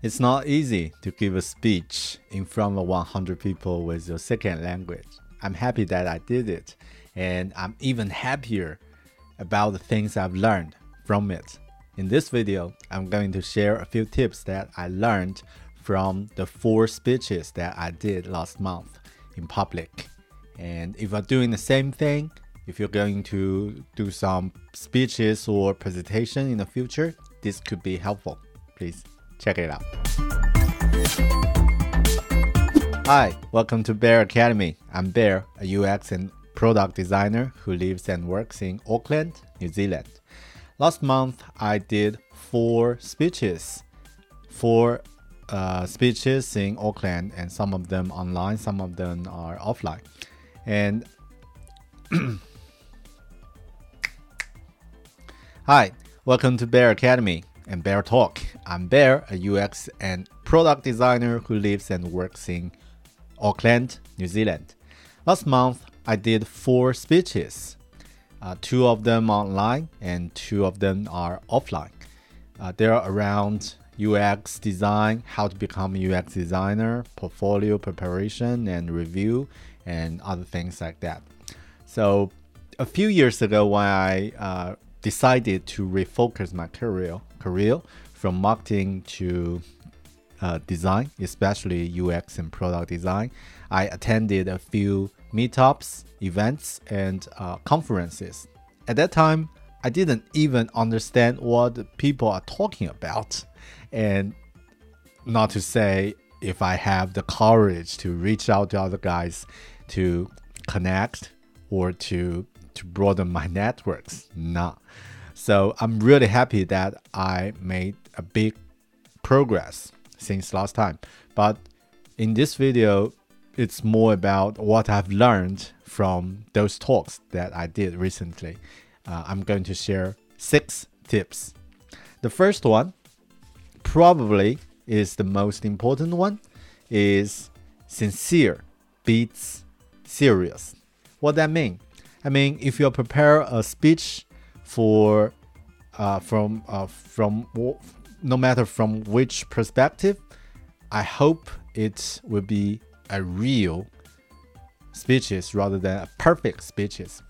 It's not easy to give a speech in front of 100 people with your second language. I'm happy that I did it, and I'm even happier about the things I've learned from it. In this video, I'm going to share a few tips that I learned from the four speeches that I did last month in public. And if you're doing the same thing, if you're going to do some speeches or presentation in the future, this could be helpful. Please check it out. Hi, welcome to Bear Academy. I'm Bear, a UX and product designer who lives and works in Auckland, New Zealand. Last month, I did four speeches, four uh, speeches in Auckland, and some of them online, some of them are offline. And Hi, welcome to Bear Academy and Bear Talk. I'm Bear, a UX and product designer who lives and works in Auckland, New Zealand. Last month, I did four speeches. Uh, two of them online and two of them are offline. Uh, they're around UX design, how to become a UX designer, portfolio preparation and review, and other things like that. So, a few years ago, when I uh, decided to refocus my career, career from marketing to uh, design, especially UX and product design, I attended a few meetups, events, and uh, conferences. At that time, I didn't even understand what people are talking about. And not to say if I have the courage to reach out to other guys to connect or to to broaden my networks. Nah. So I'm really happy that I made a big progress since last time. But in this video, it's more about what I've learned from those talks that I did recently. Uh, I'm going to share six tips. The first one, probably is the most important one, is sincere beats serious. What that mean? I mean, if you prepare a speech for uh, from uh, from no matter from which perspective, I hope it will be a real speeches rather than a perfect speeches.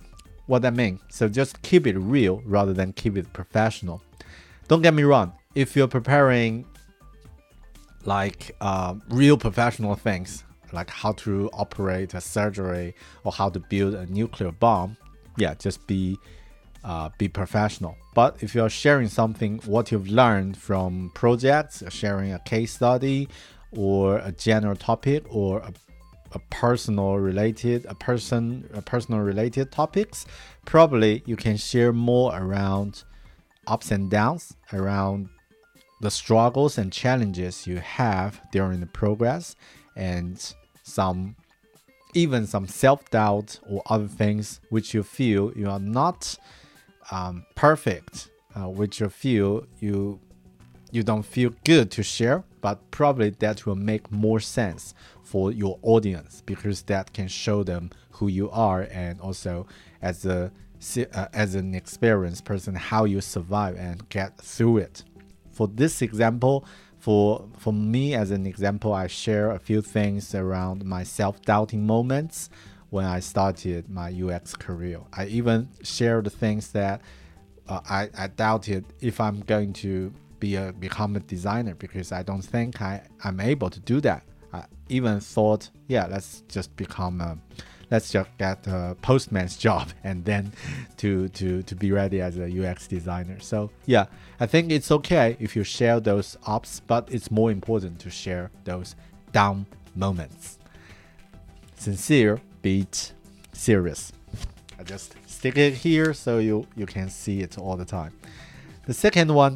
What that mean? So just keep it real rather than keep it professional. Don't get me wrong. If you're preparing like uh, real professional things, like how to operate a surgery or how to build a nuclear bomb, yeah, just be uh, be professional. But if you're sharing something, what you've learned from projects, sharing a case study, or a general topic, or a, a personal related, a person, a personal related topics, probably you can share more around ups and downs, around the struggles and challenges you have during the progress, and some even some self-doubt or other things which you feel you are not um, perfect, uh, which you feel you you don't feel good to share, but probably that will make more sense for your audience because that can show them who you are and also as a uh, as an experienced person how you survive and get through it. For this example, for for me as an example, I share a few things around my self-doubting moments when I started my UX career. I even shared things that uh, I, I doubted if I'm going to be a become a designer because I don't think I, I'm able to do that. I even thought, yeah, let's just become a let's just get a postman's job and then to to to be ready as a UX designer. So yeah, I think it's okay if you share those ups, but it's more important to share those down moments. Sincere beat serious. I just stick it here so you you can see it all the time. The second one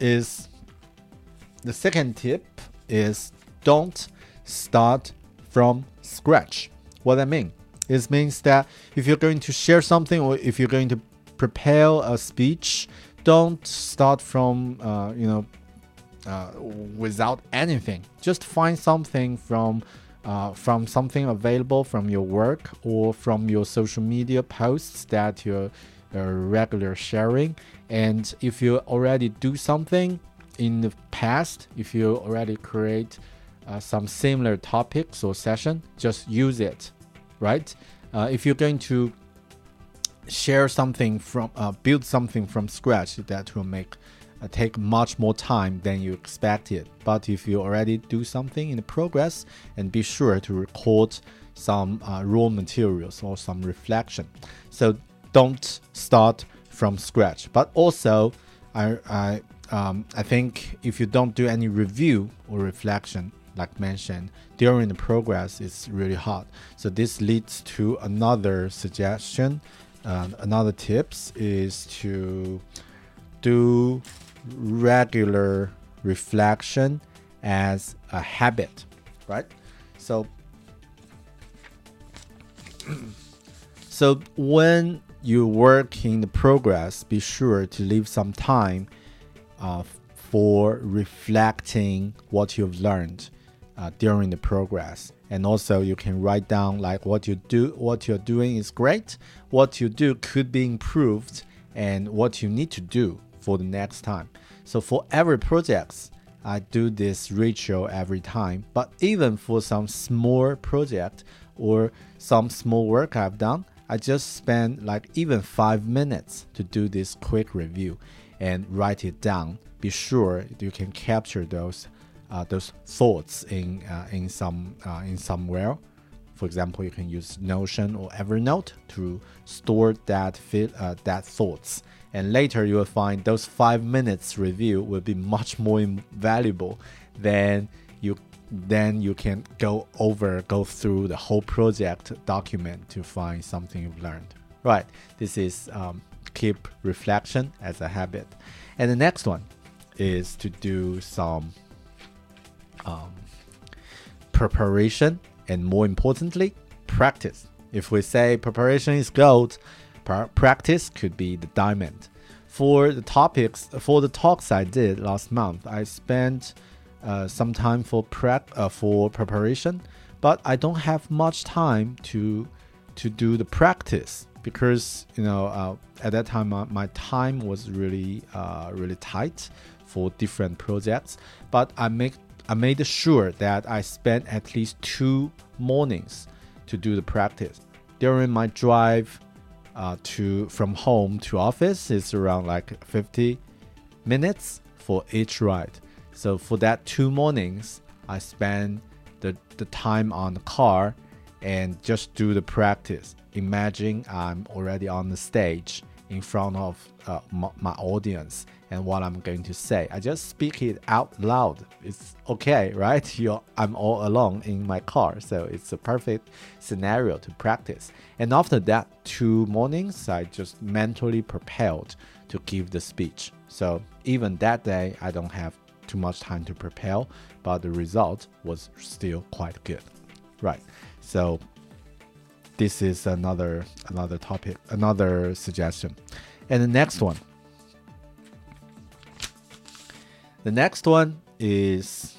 is the second tip is don't start from scratch. What I mean? is means that if you're going to share something or if you're going to prepare a speech, don't start from uh, you know uh, without anything. Just find something from uh, from something available from your work or from your social media posts that you're uh, regular sharing. And if you already do something, in the past, if you already create uh, some similar topics or session, just use it, right? Uh, if you're going to share something from, uh, build something from scratch, that will make take much more time than you expected. But if you already do something in progress, and be sure to record some uh, raw materials or some reflection. So don't start from scratch. But also, I I um, I think if you don't do any review or reflection, like mentioned during the progress, it's really hard. So this leads to another suggestion. Uh, another tips is to do regular reflection as a habit, right? So so when you work in the progress, be sure to leave some time uh, for reflecting what you've learned uh, during the progress. And also, you can write down like what you do, what you're doing is great, what you do could be improved, and what you need to do for the next time. So for every projects, I do this ritual every time. But even for some small project or some small work I've done, I just spend like even five minutes to do this quick review and write it down. Be sure you can capture those uh, those thoughts in uh, in some uh, in somewhere. For example, you can use Notion or Evernote to store that uh, that thoughts. And later you will find those five minutes review will be much more valuable than you then you can go over, go through the whole project document to find something you've learned. Right, this is um, keep reflection as a habit. And the next one is to do some um, preparation and more importantly, practice. If we say preparation is gold, practice could be the diamond. For the topics, for the talks I did last month, I spent uh, some time for prep uh, for preparation, but I don't have much time to to do the practice because you know uh, at that time my, my time was really uh, really tight for different projects. But I make I made sure that I spent at least two mornings to do the practice during my drive uh, to from home to office. is around like 50 minutes for each ride. So for that two mornings, I spend the, the time on the car and just do the practice. Imagine I'm already on the stage in front of uh, my, my, audience and what I'm going to say. I just speak it out loud. It's okay, right? You're, I'm all alone in my car, so it's a perfect scenario to practice. And after that two mornings, I just mentally prepared to give the speech. So even that day, I don't have too much time to prepare, but the result was still quite good. Right. So this is another another topic, another suggestion. And the next one. The next one is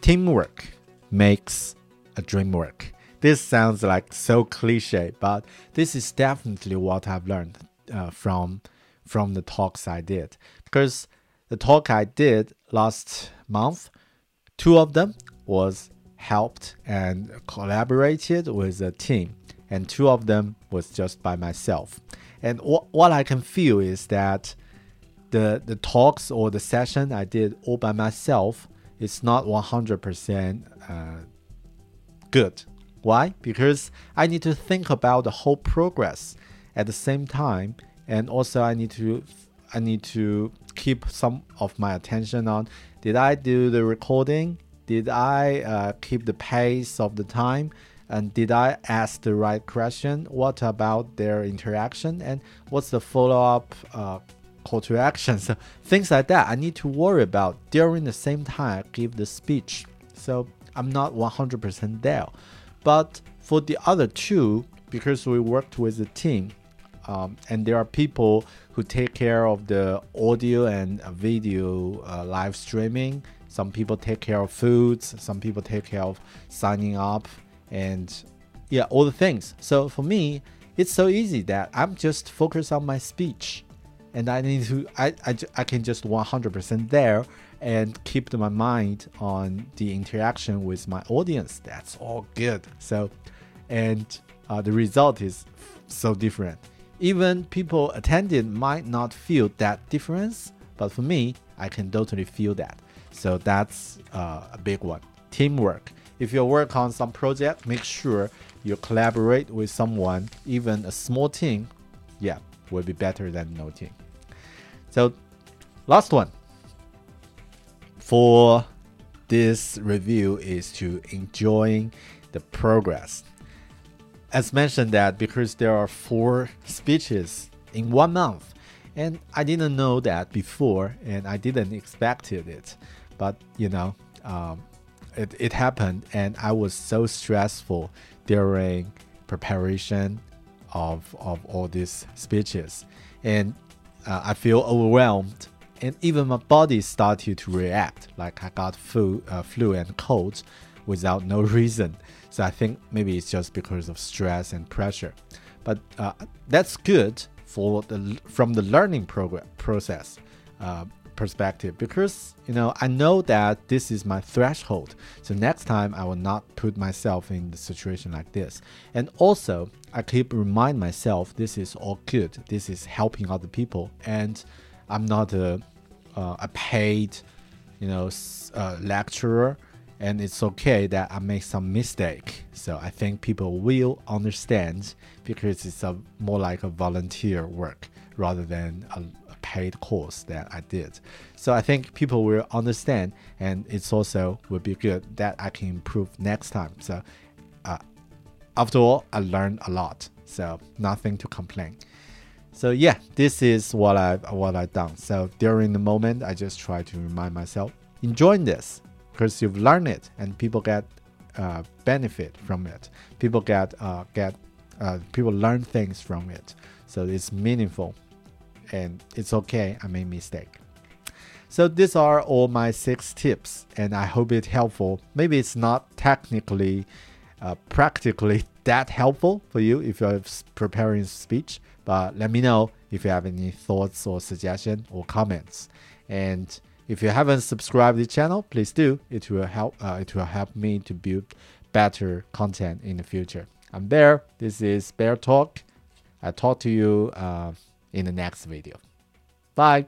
teamwork makes a dream work. This sounds like so cliche, but this is definitely what I've learned uh, from from the talks I did. Because the talk I did last month, two of them was helped and collaborated with a team, and two of them was just by myself. And wh- what I can feel is that the the talks or the session I did all by myself is not 100% uh, good. Why? Because I need to think about the whole progress at the same time, and also I need to I need to keep some of my attention on did I do the recording? Did I uh, keep the pace of the time? And did I ask the right question? What about their interaction? And what's the follow up uh, call to actions, things like that I need to worry about during the same time I give the speech. So I'm not 100% there. But for the other two, because we worked with a team, um, and there are people who take care of the audio and video uh, live streaming. Some people take care of foods. Some people take care of signing up and yeah, all the things. So for me, it's so easy that I'm just focused on my speech and I need to I I, I can just 100% there and keep my mind on the interaction with my audience. That's all good. So, and uh, the result is so different. Even people attending might not feel that difference, but for me, I can totally feel that. So that's uh, a big one. Teamwork. If you work on some project, make sure you collaborate with someone, even a small team. Yeah, will be better than no team. So, last one. For this review is to enjoying the progress. As mentioned that because there are four speeches in one month and i didn't know that before and i didn't expected it. But you know um, it, it happened and i was so stressful during preparation of, of all these speeches. And uh, i feel overwhelmed and even my body started to react like i got flu, uh, flu and cold without no reason so I think maybe it's just because of stress and pressure. But uh, that's good for the from the learning program process uh, perspective because you know I know that this is my threshold. So next time I will not put myself in the situation like this. And also I keep remind myself this is all good. This is helping other people, and I'm not a uh, a paid you know uh, lecturer and it's okay that I make some mistake. So I think people will understand because it's a more like a volunteer work rather than a, a paid course that I did. So I think people will understand, and it's also will be good that I can improve next time. So uh, after all, I learned a lot, so nothing to complain. So yeah, this is what I what I done. So during the moment, I just try to remind myself enjoying this because you've learned it and people get uh, benefit from it. People get uh, get uh, people learn things from it. So it's meaningful, and it's okay. I made mistake. So these are all my six tips, and I hope it's helpful. Maybe it's not technically, uh, practically that helpful for you if you're preparing speech, but let me know if you have any thoughts or suggestion or comments. And if you haven't subscribed the channel, please do. It will help. Uh, it will help me to build better content in the future. I'm Bear. This is Bear Talk. I'll talk to you uh, in the next video. Bye.